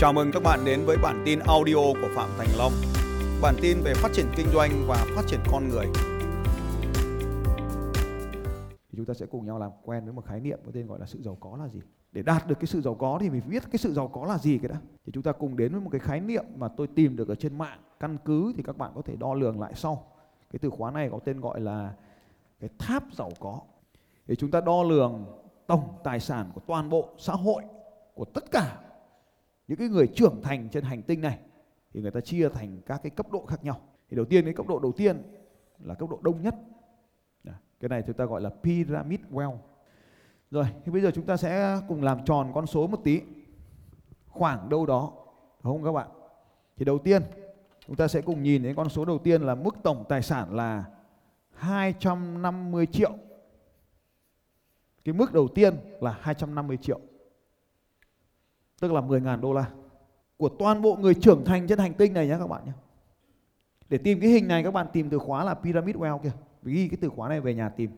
Chào mừng các bạn đến với bản tin audio của Phạm Thành Long. Bản tin về phát triển kinh doanh và phát triển con người. thì chúng ta sẽ cùng nhau làm quen với một khái niệm có tên gọi là sự giàu có là gì. Để đạt được cái sự giàu có thì mình biết cái sự giàu có là gì cái đã. Thì chúng ta cùng đến với một cái khái niệm mà tôi tìm được ở trên mạng. Căn cứ thì các bạn có thể đo lường lại sau. Cái từ khóa này có tên gọi là cái tháp giàu có. Để chúng ta đo lường tổng tài sản của toàn bộ xã hội, của tất cả những cái người trưởng thành trên hành tinh này thì người ta chia thành các cái cấp độ khác nhau. Thì đầu tiên cái cấp độ đầu tiên là cấp độ đông nhất. Cái này chúng ta gọi là pyramid well. Rồi, thì bây giờ chúng ta sẽ cùng làm tròn con số một tí. Khoảng đâu đó đúng không các bạn? Thì đầu tiên, chúng ta sẽ cùng nhìn đến con số đầu tiên là mức tổng tài sản là 250 triệu. Cái mức đầu tiên là 250 triệu tức là 10.000 đô la của toàn bộ người trưởng thành trên hành tinh này nhé các bạn nhé để tìm cái hình này các bạn tìm từ khóa là pyramid well kia. Ghi cái từ khóa này về nhà tìm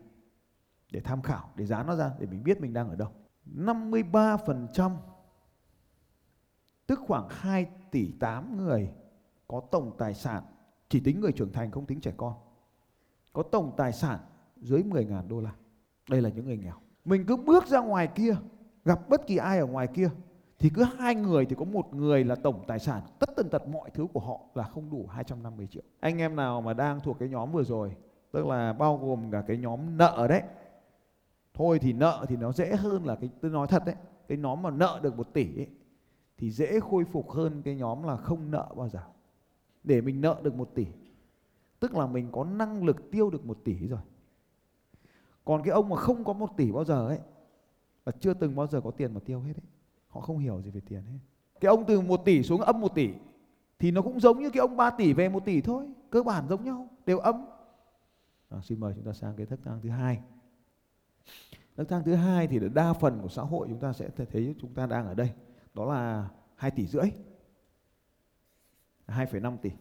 để tham khảo, để dán nó ra, để mình biết mình đang ở đâu. 53% tức khoảng 2 tỷ 8 người có tổng tài sản, chỉ tính người trưởng thành không tính trẻ con, có tổng tài sản dưới 10.000 đô la. Đây là những người nghèo. Mình cứ bước ra ngoài kia, gặp bất kỳ ai ở ngoài kia thì cứ hai người thì có một người là tổng tài sản. Tất tần tật mọi thứ của họ là không đủ 250 triệu. Anh em nào mà đang thuộc cái nhóm vừa rồi tức là bao gồm cả cái nhóm nợ đấy thôi thì nợ thì nó dễ hơn là cái tôi nói thật đấy cái nhóm mà nợ được một tỷ ấy, thì dễ khôi phục hơn cái nhóm là không nợ bao giờ. Để mình nợ được một tỷ tức là mình có năng lực tiêu được một tỷ rồi. Còn cái ông mà không có một tỷ bao giờ ấy là chưa từng bao giờ có tiền mà tiêu hết ấy họ không hiểu gì về tiền hết. Cái ông từ 1 tỷ xuống âm 1 tỷ thì nó cũng giống như cái ông 3 tỷ về 1 tỷ thôi. Cơ bản giống nhau đều âm. À, xin mời chúng ta sang cái thức thang thứ hai. Thức thang thứ hai thì đa phần của xã hội chúng ta sẽ thấy chúng ta đang ở đây. Đó là 2 tỷ rưỡi. 2,5 tỷ.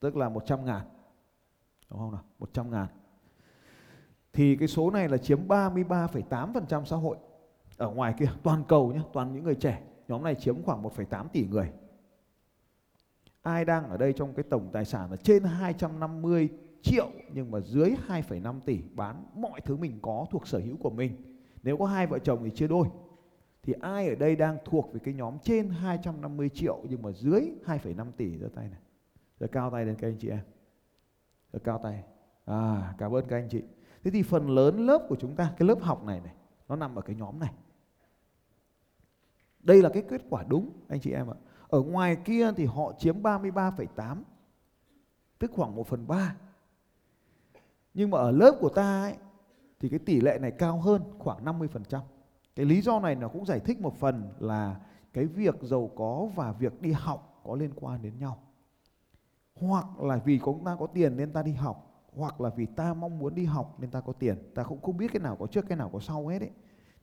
Tức là 100 ngàn. Đúng không nào? 100 ngàn. Thì cái số này là chiếm 33,8% xã hội ở ngoài kia toàn cầu nhé toàn những người trẻ. Nhóm này chiếm khoảng 1,8 tỷ người. Ai đang ở đây trong cái tổng tài sản là trên 250 triệu nhưng mà dưới 2,5 tỷ bán mọi thứ mình có thuộc sở hữu của mình. Nếu có hai vợ chồng thì chia đôi. Thì ai ở đây đang thuộc về cái nhóm trên 250 triệu nhưng mà dưới 2,5 tỷ? Giơ tay này. Giơ cao tay lên các anh chị em. Giơ cao tay. À cảm ơn các anh chị. Thế thì phần lớn lớp của chúng ta cái lớp học này này nó nằm ở cái nhóm này đây là cái kết quả đúng anh chị em ạ ở ngoài kia thì họ chiếm 33,8 tức khoảng 1 phần 3 nhưng mà ở lớp của ta ấy, thì cái tỷ lệ này cao hơn khoảng 50%. Cái lý do này nó cũng giải thích một phần là cái việc giàu có và việc đi học có liên quan đến nhau. Hoặc là vì chúng ta có tiền nên ta đi học, hoặc là vì ta mong muốn đi học nên ta có tiền. Ta cũng không biết cái nào có trước cái nào có sau hết ấy.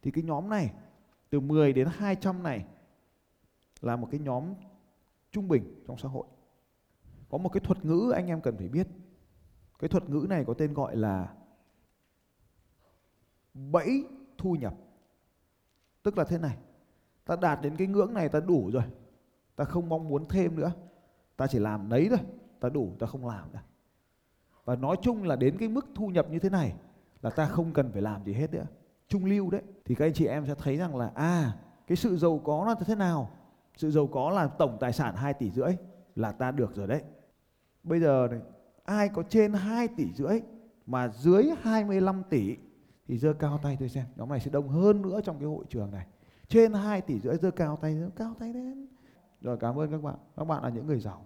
Thì cái nhóm này từ 10 đến 200 này là một cái nhóm trung bình trong xã hội. Có một cái thuật ngữ anh em cần phải biết cái thuật ngữ này có tên gọi là bẫy thu nhập. Tức là thế này, ta đạt đến cái ngưỡng này ta đủ rồi. Ta không mong muốn thêm nữa. Ta chỉ làm đấy thôi, ta đủ, ta không làm nữa. Và nói chung là đến cái mức thu nhập như thế này là ta không cần phải làm gì hết nữa. Trung lưu đấy. Thì các anh chị em sẽ thấy rằng là à, cái sự giàu có là thế nào? Sự giàu có là tổng tài sản 2 tỷ rưỡi là ta được rồi đấy. Bây giờ này, ai có trên 2 tỷ rưỡi mà dưới 25 tỷ thì giơ cao tay tôi xem nhóm này sẽ đông hơn nữa trong cái hội trường này trên 2 tỷ rưỡi giơ cao tay giơ cao tay lên rồi cảm ơn các bạn các bạn là những người giàu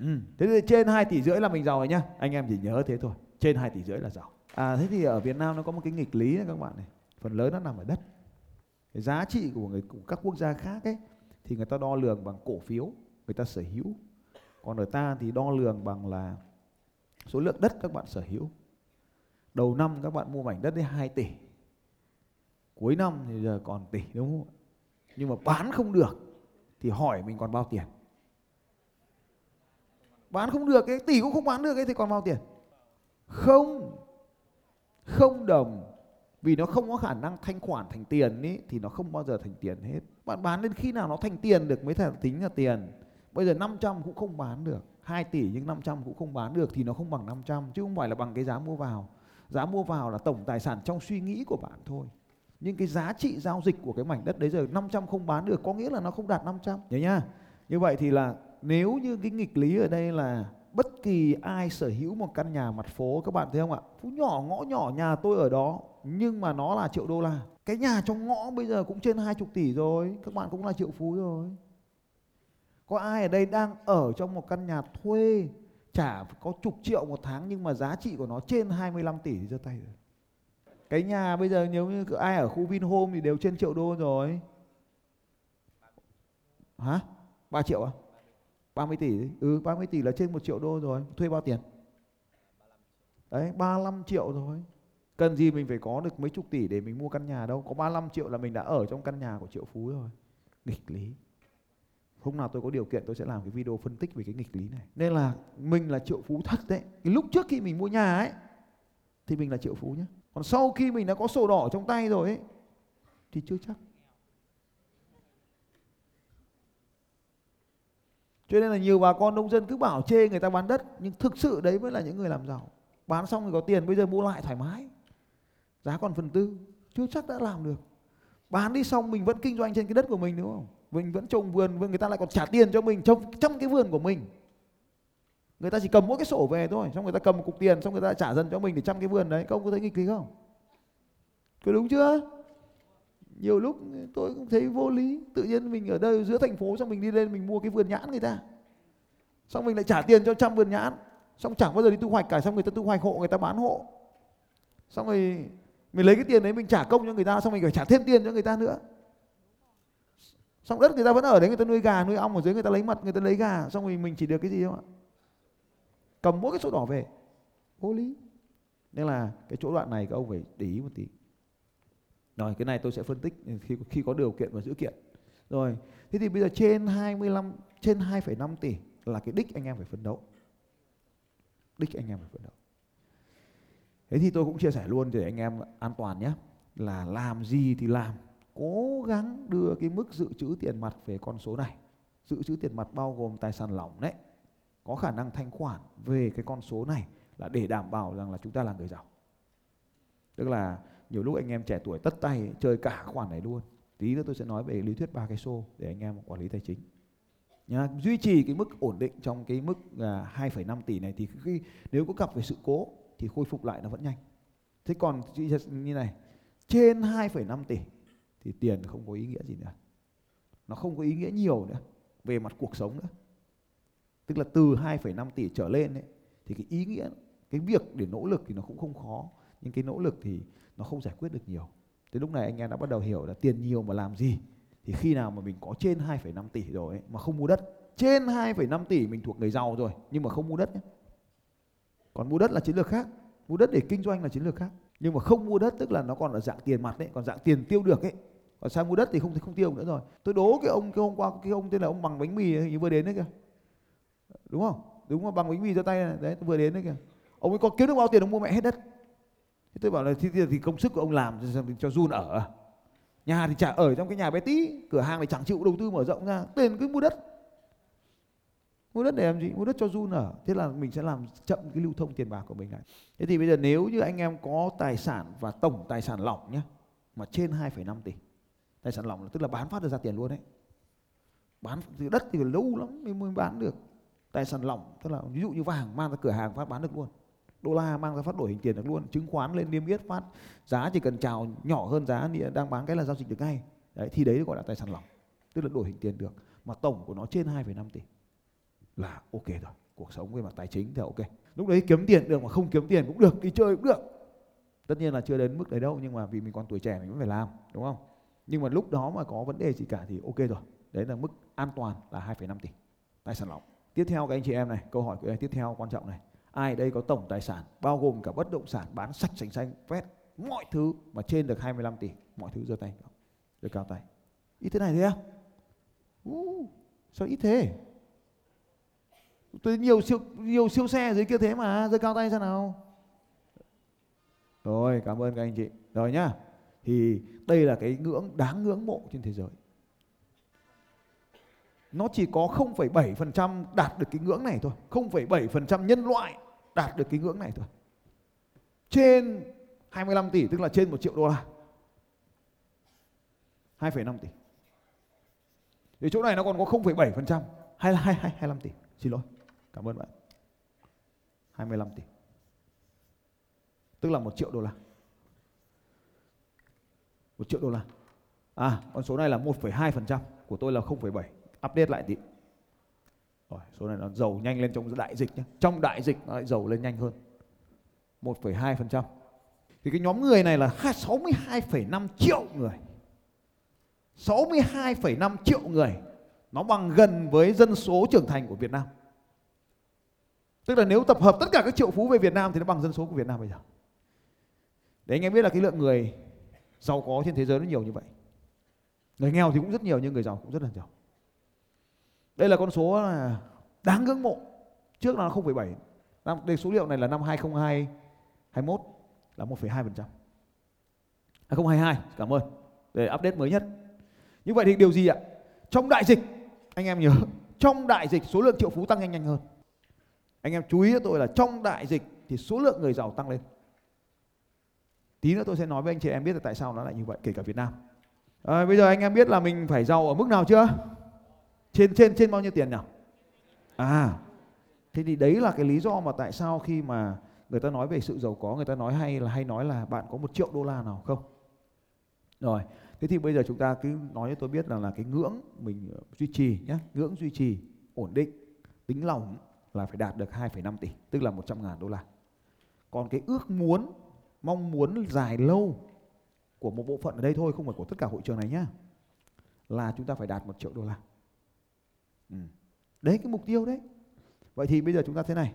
ừ. thế thì trên 2 tỷ rưỡi là mình giàu rồi nhá. Anh em chỉ nhớ thế thôi. Trên 2 tỷ rưỡi là giàu. À thế thì ở Việt Nam nó có một cái nghịch lý này các bạn này. Phần lớn nó nằm ở đất. Cái giá trị của người của các quốc gia khác ấy thì người ta đo lường bằng cổ phiếu người ta sở hữu. Còn ở ta thì đo lường bằng là số lượng đất các bạn sở hữu. Đầu năm các bạn mua mảnh đất đến 2 tỷ. Cuối năm thì giờ còn tỷ đúng không nhưng mà bán không được thì hỏi mình còn bao tiền bán không được cái tỷ cũng không bán được ấy thì còn bao tiền? Không. Không đồng. Vì nó không có khả năng thanh khoản thành tiền ý, thì nó không bao giờ thành tiền hết. Bạn bán đến khi nào nó thành tiền được mới thể tính là tiền. Bây giờ 500 cũng không bán được. 2 tỷ nhưng 500 cũng không bán được thì nó không bằng 500 chứ không phải là bằng cái giá mua vào. Giá mua vào là tổng tài sản trong suy nghĩ của bạn thôi. Nhưng cái giá trị giao dịch của cái mảnh đất đấy giờ 500 không bán được có nghĩa là nó không đạt 500 nhớ nhá. Như vậy thì là nếu như cái nghịch lý ở đây là bất kỳ ai sở hữu một căn nhà mặt phố, các bạn thấy không ạ? Phú nhỏ, ngõ nhỏ, nhà tôi ở đó, nhưng mà nó là triệu đô la. Cái nhà trong ngõ bây giờ cũng trên hai chục tỷ rồi, các bạn cũng là triệu phú rồi. Có ai ở đây đang ở trong một căn nhà thuê trả có chục triệu một tháng, nhưng mà giá trị của nó trên 25 tỷ thì giơ tay rồi. Cái nhà bây giờ nếu như ai ở khu Vinhome thì đều trên triệu đô rồi. Hả? 3 triệu à? 30 tỷ. Ừ 30 tỷ là trên 1 triệu đô rồi. Thuê bao tiền? Đấy 35 triệu rồi cần gì mình phải có được mấy chục tỷ để mình mua căn nhà đâu. Có 35 triệu là mình đã ở trong căn nhà của triệu phú rồi. Nghịch lý. Hôm nào tôi có điều kiện tôi sẽ làm cái video phân tích về cái nghịch lý này. Nên là mình là triệu phú thật đấy. Cái lúc trước khi mình mua nhà ấy, thì mình là triệu phú nhé còn sau khi mình đã có sổ đỏ trong tay rồi ấy, thì chưa chắc. Cho nên là nhiều bà con nông dân cứ bảo chê người ta bán đất, nhưng thực sự đấy mới là những người làm giàu. Bán xong rồi có tiền, bây giờ mua lại thoải mái. Giá còn phần tư, chưa chắc đã làm được. Bán đi xong mình vẫn kinh doanh trên cái đất của mình, đúng không? Mình vẫn trồng vườn, người ta lại còn trả tiền cho mình trong trong cái vườn của mình. Người ta chỉ cầm mỗi cái sổ về thôi, xong người ta cầm một cục tiền, xong người ta trả dần cho mình để chăm cái vườn đấy. Các ông có thấy nghịch lý không? Có đúng chưa? Nhiều lúc tôi cũng thấy vô lý, tự nhiên mình ở đây giữa thành phố xong mình đi lên mình mua cái vườn nhãn người ta. Xong mình lại trả tiền cho trăm vườn nhãn. Xong chẳng bao giờ đi thu hoạch cả, xong người ta thu hoạch hộ, người ta bán hộ. Xong rồi mình lấy cái tiền đấy mình trả công cho người ta, xong mình phải trả thêm tiền cho người ta nữa. Xong đất người ta vẫn ở đấy, người ta nuôi gà, nuôi ong ở dưới người ta lấy mật, người ta lấy gà, xong rồi mình chỉ được cái gì không ạ? Cầm mỗi cái sổ đỏ về. Vô lý. Nên là cái chỗ đoạn này các ông phải để ý một tí rồi cái này tôi sẽ phân tích ừ, khi khi có điều kiện và dữ kiện. Rồi thế thì bây giờ trên 25 trên 2,5 tỷ là cái đích anh em phải phấn đấu. Đích anh em phải phấn đấu. Thế thì tôi cũng chia sẻ luôn để anh em an toàn nhé là làm gì thì làm. Cố gắng đưa cái mức dự trữ tiền mặt về con số này. Dự trữ tiền mặt bao gồm tài sản lỏng đấy. Có khả năng thanh khoản về cái con số này là để đảm bảo rằng là chúng ta là người giàu. Tức là nhiều lúc anh em trẻ tuổi tất tay chơi cả khoản này luôn. Tí nữa tôi sẽ nói về lý thuyết ba cái xô để anh em quản lý tài chính. Nhà duy trì cái mức ổn định trong cái mức à, 2,5 tỷ này thì khi nếu có gặp về sự cố thì khôi phục lại nó vẫn nhanh. Thế còn như này trên 2,5 tỷ thì tiền không có ý nghĩa gì nữa. Nó không có ý nghĩa nhiều nữa về mặt cuộc sống nữa. Tức là từ 2,5 tỷ trở lên ấy, thì cái ý nghĩa cái việc để nỗ lực thì nó cũng không khó. Nhưng cái nỗ lực thì nó không giải quyết được nhiều. Thế lúc này anh em đã bắt đầu hiểu là tiền nhiều mà làm gì. Thì khi nào mà mình có trên 2,5 tỷ rồi ấy, mà không mua đất trên 2,5 tỷ mình thuộc người giàu rồi nhưng mà không mua đất nhé. Còn mua đất là chiến lược khác mua đất để kinh doanh là chiến lược khác. Nhưng mà không mua đất tức là nó còn là dạng tiền mặt đấy còn dạng tiền tiêu được ấy. Còn sang mua đất thì không không tiêu nữa rồi. Tôi đố cái ông cái hôm qua cái ông tên là ông bằng bánh mì ấy, vừa đến đấy kìa. Đúng không? Đúng không? Bằng bánh mì ra tay này. đấy vừa đến đấy kìa. Ông ấy có kiếm được bao tiền ông mua mẹ hết đất thế tôi bảo là thì, thì công sức của ông làm cho, cho run ở à? nhà thì chả ở trong cái nhà bé tí cửa hàng thì chẳng chịu đầu tư mở rộng ra tiền cứ mua đất. Mua đất để làm gì? Mua đất cho run ở. Thế là mình sẽ làm chậm cái lưu thông tiền bạc của mình lại. Thế thì bây giờ nếu như anh em có tài sản và tổng tài sản lỏng nhé mà trên 2,5 tỷ tài sản lỏng là tức là bán phát được ra tiền luôn đấy. Bán từ đất thì lâu lắm mới mới bán được. Tài sản lỏng tức là ví dụ như vàng mang ra cửa hàng phát bán được luôn đô la mang ra phát đổi hình tiền được luôn chứng khoán lên niêm yết phát giá chỉ cần chào nhỏ hơn giá đang bán cái là giao dịch được ngay. Đấy thì đấy gọi là tài sản lỏng tức là đổi hình tiền được mà tổng của nó trên 2,5 tỷ là ok rồi cuộc sống về mặt tài chính thì ok. Lúc đấy kiếm tiền được mà không kiếm tiền cũng được đi chơi cũng được. Tất nhiên là chưa đến mức đấy đâu nhưng mà vì mình còn tuổi trẻ mình vẫn phải làm đúng không? Nhưng mà lúc đó mà có vấn đề gì cả thì ok rồi đấy là mức an toàn là 2,5 tỷ tài sản lỏng. Tiếp theo các anh chị em này câu hỏi của em tiếp theo quan trọng này ai đây có tổng tài sản bao gồm cả bất động sản bán sạch sành xanh vét mọi thứ mà trên được 25 tỷ mọi thứ giơ tay giơ cao tay ít thế này thế à? không uh, sao ít thế tôi nhiều siêu nhiều siêu xe dưới kia thế mà giơ cao tay sao nào Rồi, cảm ơn các anh chị. Rồi nhá. Thì đây là cái ngưỡng đáng ngưỡng mộ trên thế giới. Nó chỉ có 0,7% đạt được cái ngưỡng này thôi. 0,7% nhân loại đạt được cái ngưỡng này thôi. Trên 25 tỷ tức là trên 1 triệu đô la. 2,5 tỷ. Thì chỗ này nó còn có 0,7% hay là 25 tỷ. Xin lỗi. Cảm ơn bạn. 25 tỷ. Tức là 1 triệu đô la. 1 triệu đô la. À, con số này là 1,2%, của tôi là 0,7. Update lại tí. Rồi, số này nó giàu nhanh lên trong đại dịch nhé. Trong đại dịch nó lại giàu lên nhanh hơn. 1,2%. Thì cái nhóm người này là 62,5 triệu người. 62,5 triệu người. Nó bằng gần với dân số trưởng thành của Việt Nam. Tức là nếu tập hợp tất cả các triệu phú về Việt Nam thì nó bằng dân số của Việt Nam bây giờ. Để anh em biết là cái lượng người giàu có trên thế giới nó nhiều như vậy. Người nghèo thì cũng rất nhiều nhưng người giàu cũng rất là nhiều. Đây là con số là đáng ngưỡng mộ. Trước là 0,7. Năm đây số liệu này là năm 2021 là 1,2%. 2022, à, cảm ơn. Để update mới nhất. Như vậy thì điều gì ạ? Trong đại dịch, anh em nhớ, trong đại dịch số lượng triệu phú tăng nhanh nhanh hơn. Anh em chú ý cho tôi là trong đại dịch thì số lượng người giàu tăng lên. Tí nữa tôi sẽ nói với anh chị em biết là tại sao nó lại như vậy, kể cả Việt Nam. À, bây giờ anh em biết là mình phải giàu ở mức nào chưa? Trên trên trên bao nhiêu tiền nào? À, thế thì đấy là cái lý do mà tại sao khi mà người ta nói về sự giàu có, người ta nói hay là hay nói là bạn có một triệu đô la nào không? Rồi, thế thì bây giờ chúng ta cứ nói cho tôi biết là là cái ngưỡng mình ờ, duy trì nhé, ngưỡng duy trì ổn định, tính lòng là phải đạt được 2,5 tỷ, tức là 100 ngàn đô la. Còn cái ước muốn, mong muốn dài lâu của một bộ phận ở đây thôi, không phải của tất cả hội trường này nhá, là chúng ta phải đạt một triệu đô la. Ừ. Đấy cái mục tiêu đấy. Vậy thì bây giờ chúng ta thế này,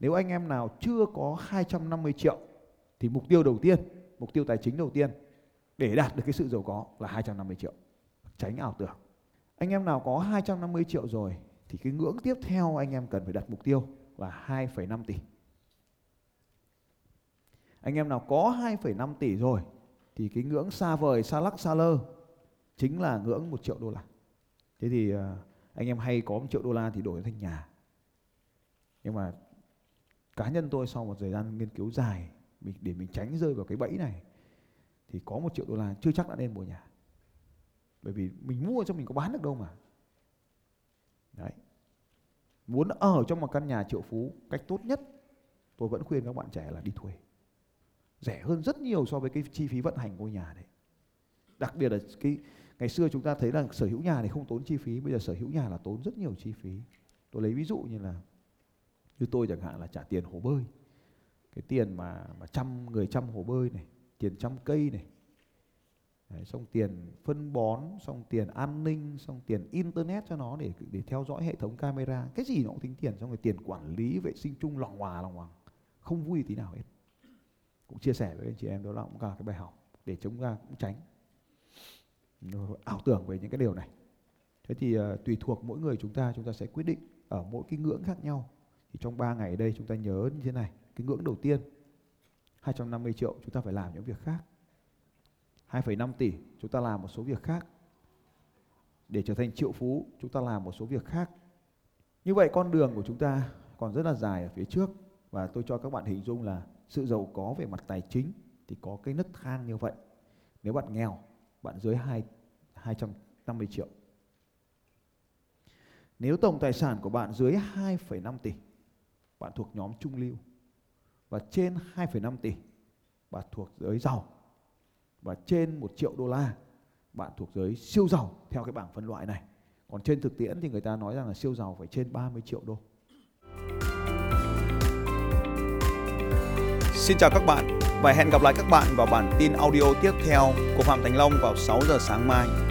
nếu anh em nào chưa có 250 triệu thì mục tiêu đầu tiên, mục tiêu tài chính đầu tiên để đạt được cái sự giàu có là 250 triệu. Tránh ảo tưởng. Anh em nào có 250 triệu rồi thì cái ngưỡng tiếp theo anh em cần phải đặt mục tiêu là 2,5 tỷ. Anh em nào có 2,5 tỷ rồi thì cái ngưỡng xa vời, xa lắc, xa lơ chính là ngưỡng 1 triệu đô la. Thế thì à, anh em hay có một triệu đô la thì đổi thành nhà. Nhưng mà cá nhân tôi sau một thời gian nghiên cứu dài mình để mình tránh rơi vào cái bẫy này, thì có một triệu đô la chưa chắc đã nên mua nhà. Bởi vì mình mua cho mình có bán được đâu mà. Đấy. Muốn ở trong một căn nhà triệu phú, cách tốt nhất, tôi vẫn khuyên các bạn trẻ là đi thuê. Rẻ hơn rất nhiều so với cái chi phí vận hành ngôi nhà đấy. Đặc biệt là cái ngày xưa chúng ta thấy là sở hữu nhà thì không tốn chi phí bây giờ sở hữu nhà là tốn rất nhiều chi phí. Tôi lấy ví dụ như là như tôi chẳng hạn là trả tiền hồ bơi. Cái tiền mà mà chăm người chăm hồ bơi này tiền chăm cây này. Đấy, xong tiền phân bón xong tiền an ninh xong tiền internet cho nó để để theo dõi hệ thống camera. Cái gì nó cũng tính tiền xong rồi tiền quản lý vệ sinh chung lòng hòa lòng hoàng. Không vui tí nào hết. Cũng chia sẻ với anh chị em đó là cũng cả cái bài học để chúng ta cũng tránh ảo tưởng về những cái điều này. Thế thì uh, tùy thuộc mỗi người chúng ta chúng ta sẽ quyết định ở mỗi cái ngưỡng khác nhau. Thì trong 3 ngày ở đây chúng ta nhớ như thế này cái ngưỡng đầu tiên 250 triệu chúng ta phải làm những việc khác. 2,5 tỷ chúng ta làm một số việc khác. Để trở thành triệu phú chúng ta làm một số việc khác. Như vậy con đường của chúng ta còn rất là dài ở phía trước. Và tôi cho các bạn hình dung là sự giàu có về mặt tài chính thì có cái nấc thang như vậy. Nếu bạn nghèo bạn dưới 2, 250 triệu nếu tổng tài sản của bạn dưới 2,5 tỷ bạn thuộc nhóm trung lưu và trên 2,5 tỷ bạn thuộc giới giàu và trên 1 triệu đô la bạn thuộc giới siêu giàu theo cái bảng phân loại này. Còn trên thực tiễn thì người ta nói rằng là siêu giàu phải trên 30 triệu đô. Xin chào các bạn và hẹn gặp lại các bạn vào bản tin audio tiếp theo của Phạm Thành Long vào 6 giờ sáng mai.